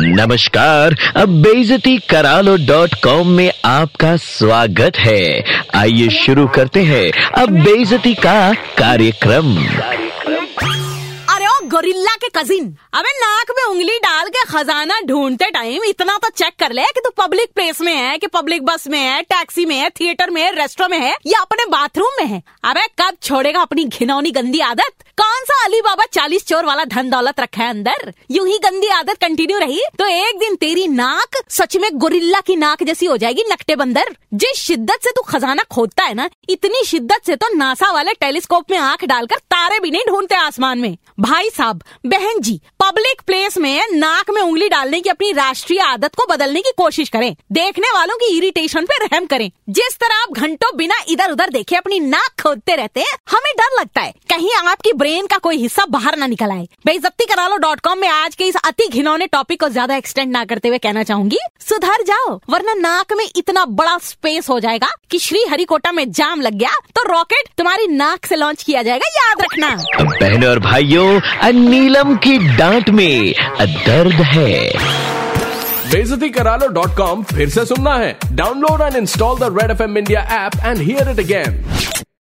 नमस्कार, अब बेजती करालो डॉट कॉम में आपका स्वागत है। आइए शुरू करते हैं अब बेजती का कार्यक्रम। अरे ओ, गोरिल्ला के कजिन अबे नाक में उंगली डाल के खजाना ढूंढते टाइम इतना तो चेक कर ले कि तू पब्लिक प्लेस में है, कि पब्लिक बस में है टैक्सी में है थिएटर में है रेस्टोरेंट में है, या अपने बाथरूम में है। अबे कब छोड़ेगा अपनी घिनौनी गंदी आदत? कौन सा अली बाबा चालीस चोर वाला धन दौलत रखा है अंदर? यूँ ही गंदी आदत कंटिन्यू रही तो एक दिन तेरी नाक सच में गोरिल्ला की नाक जैसी हो जाएगी, नकटे बंदर। जिस शिद्दत से तू खजाना खोदता है ना, इतनी शिद्दत से तो नासा वाले टेलीस्कोप में आँख डालकर तारे भी नहीं ढूंढते आसमान में। भाई साहब, बहन जी पब्लिक प्लेस में नाक में उंगली डालने की अपनी राष्ट्रीय आदत को बदलने की कोशिश करें। देखने वालों की इरिटेशन पे रहम करें। जिस तरह आप घंटों बिना इधर उधर देखे अपनी नाक खोदते रहते हैं, हमें डर लगता है। कहीं आपकी ब्रेन का कोई हिस्सा बाहर ना निकल आए। बेजती करा लो डॉट कॉम में आज के इस अति घिनौने टॉपिक को ज़्यादा एक्सटेंड ना करते हुए कहना चाहूँगी। सुधर जाओ वरना नाक में इतना बड़ा स्पेस हो जाएगा कि श्री हरिकोटा में जाम लग गया तो रॉकेट तुम्हारी नाक से लॉन्च किया जाएगा याद रखना। बहनों और भाइयों नीलम की डांट में दर्द है। बेजती करा लो डॉट कॉम फिर से सुनना है। Download and install the Red F M India app and hear it again